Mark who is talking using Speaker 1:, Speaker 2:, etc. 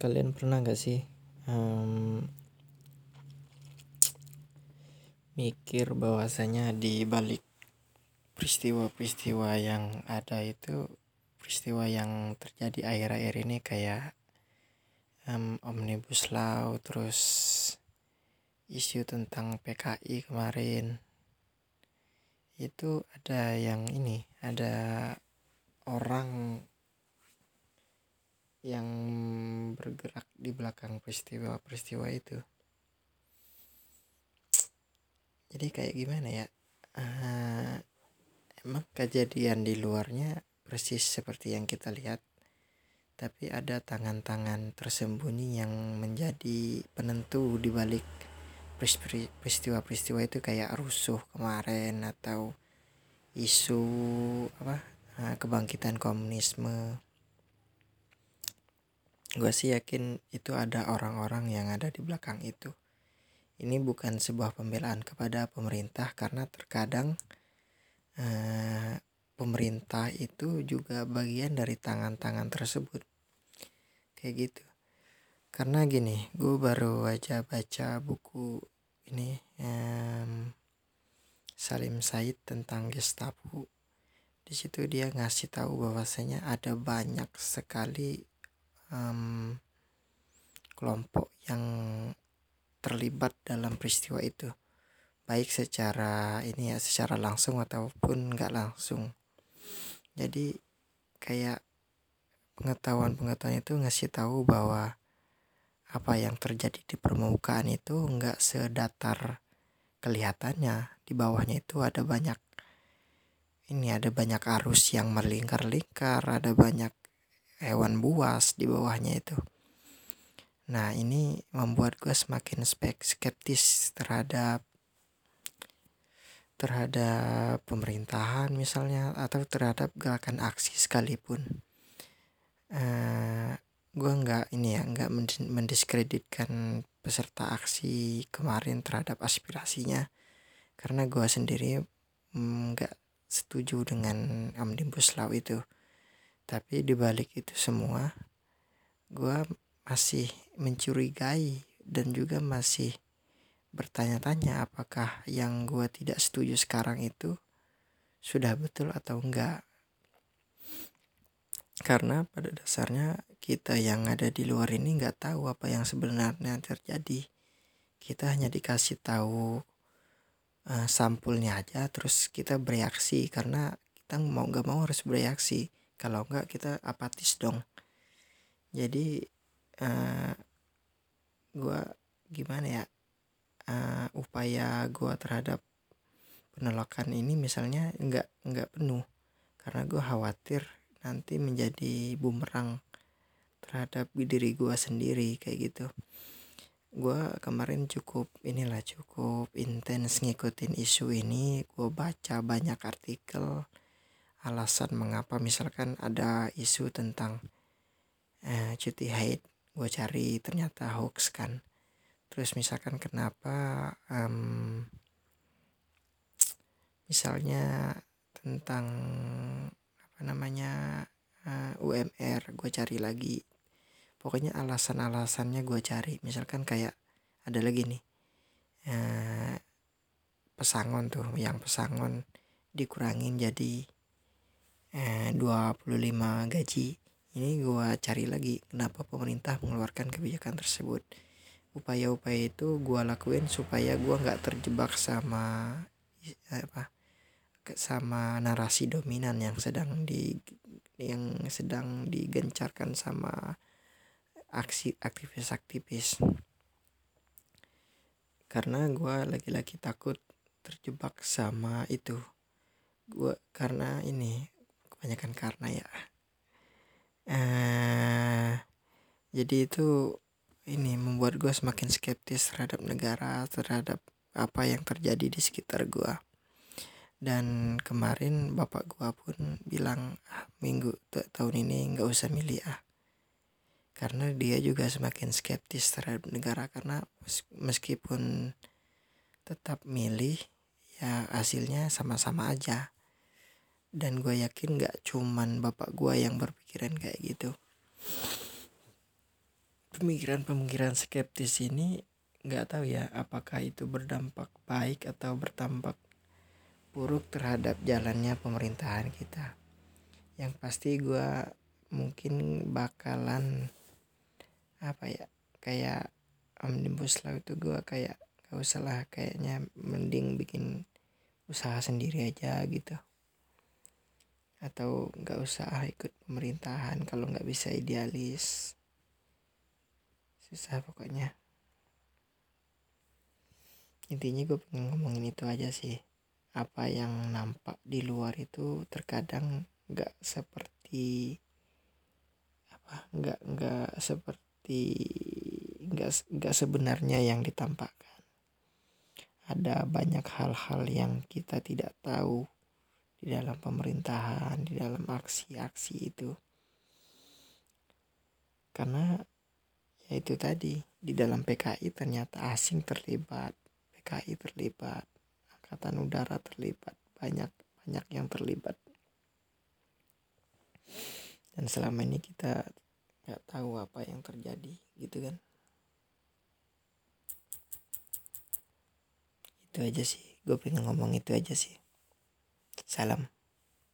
Speaker 1: Kalian pernah gak sih um, mikir bahwasanya di balik peristiwa-peristiwa yang ada itu peristiwa yang terjadi akhir-akhir ini kayak um, omnibus law terus isu tentang PKI kemarin itu ada yang ini ada orang yang bergerak di belakang peristiwa-peristiwa itu. Jadi kayak gimana ya? Uh, emang kejadian di luarnya persis seperti yang kita lihat tapi ada tangan-tangan tersembunyi yang menjadi penentu di balik peristiwa-peristiwa itu kayak rusuh kemarin atau isu apa eh, kebangkitan komunisme. Gue sih yakin itu ada orang-orang yang ada di belakang itu. Ini bukan sebuah pembelaan kepada pemerintah karena terkadang eh, pemerintah itu juga bagian dari tangan-tangan tersebut. Kayak gitu. Karena gini gue baru aja baca buku ini Salim Said tentang Gestapo. Di situ dia ngasih tahu bahwasanya ada banyak sekali um, kelompok yang terlibat dalam peristiwa itu. Baik secara ini ya secara langsung ataupun nggak langsung. Jadi kayak pengetahuan-pengetahuan itu ngasih tahu bahwa apa yang terjadi di permukaan itu nggak sedatar kelihatannya di bawahnya itu ada banyak ini ada banyak arus yang melingkar-lingkar ada banyak hewan buas di bawahnya itu. Nah ini membuat gue semakin skeptis terhadap terhadap pemerintahan misalnya atau terhadap gerakan aksi sekalipun. Uh, gue nggak ini ya nggak mendiskreditkan peserta aksi kemarin terhadap aspirasinya. Karena gue sendiri mm, nggak mm, setuju dengan omnibus law itu. Tapi dibalik itu semua gue masih mencurigai dan juga masih bertanya-tanya apakah yang gue tidak setuju sekarang itu sudah betul atau enggak karena pada dasarnya kita yang ada di luar ini nggak tahu apa yang sebenarnya terjadi. Kita hanya dikasih tahu uh, sampulnya aja terus kita bereaksi. Karena kita mau nggak mau harus bereaksi. Kalau enggak kita apatis dong. Jadi uh, eh, gue gimana ya uh, upaya gue terhadap penolakan ini misalnya enggak enggak penuh. Karena gue khawatir nanti menjadi bumerang terhadap diri gue sendiri kayak gitu. Gue kemarin cukup inilah cukup intens ngikutin isu ini. Gue baca banyak artikel alasan mengapa misalkan ada isu tentang eh, cuti haid gue cari ternyata hoax kan. Terus misalkan kenapa um, misalnya tentang namanya uh, eh, UMR gue cari lagi. Pokoknya alasan-alasannya gue cari. Misalkan kayak ada lagi nih uh, pesangon tuh yang pesangon dikurangin jadi eh, 25 gaji. Ini gue cari lagi kenapa pemerintah mengeluarkan kebijakan tersebut. Upaya-upaya itu gue lakuin supaya gue nggak terjebak sama apa sama narasi dominan yang sedang di yang sedang digencarkan sama aksi aktivis-aktivis. Karena gue lagi-lagi takut terjebak sama itu. Gue karena ini kebanyakan karena ya. Eh jadi itu ini membuat gue semakin skeptis terhadap negara terhadap apa yang terjadi di sekitar gue dan kemarin bapak gue pun bilang ah, minggu tahun ini nggak usah milih ah. Karena dia juga semakin skeptis terhadap negara karena meskipun tetap milih ya hasilnya sama-sama aja. Dan gue yakin gak cuman bapak gue yang berpikiran kayak gitu. Pemikiran-pemikiran skeptis ini nggak tahu ya apakah itu berdampak baik atau berdampak buruk terhadap jalannya pemerintahan kita. Yang pasti gue mungkin bakalan apa ya kayak omnibus law itu gue kayak gak usah lah kayaknya mending bikin usaha sendiri aja gitu. Atau nggak usah ikut pemerintahan kalau nggak bisa idealis. Susah pokoknya. Intinya gue pengen ngomongin itu aja sih apa yang nampak di luar itu terkadang nggak seperti apa nggak nggak seperti nggak nggak sebenarnya yang ditampakkan ada banyak hal-hal yang kita tidak tahu di dalam pemerintahan, di dalam aksi-aksi itu. Karena ya itu tadi, di dalam PKI ternyata asing terlibat, PKI terlibat, Angkatan Udara terlibat, banyak banyak yang terlibat. Dan selama ini kita nggak tahu apa yang terjadi, gitu kan? Itu aja sih, gue pengen ngomong itu aja sih. Salam.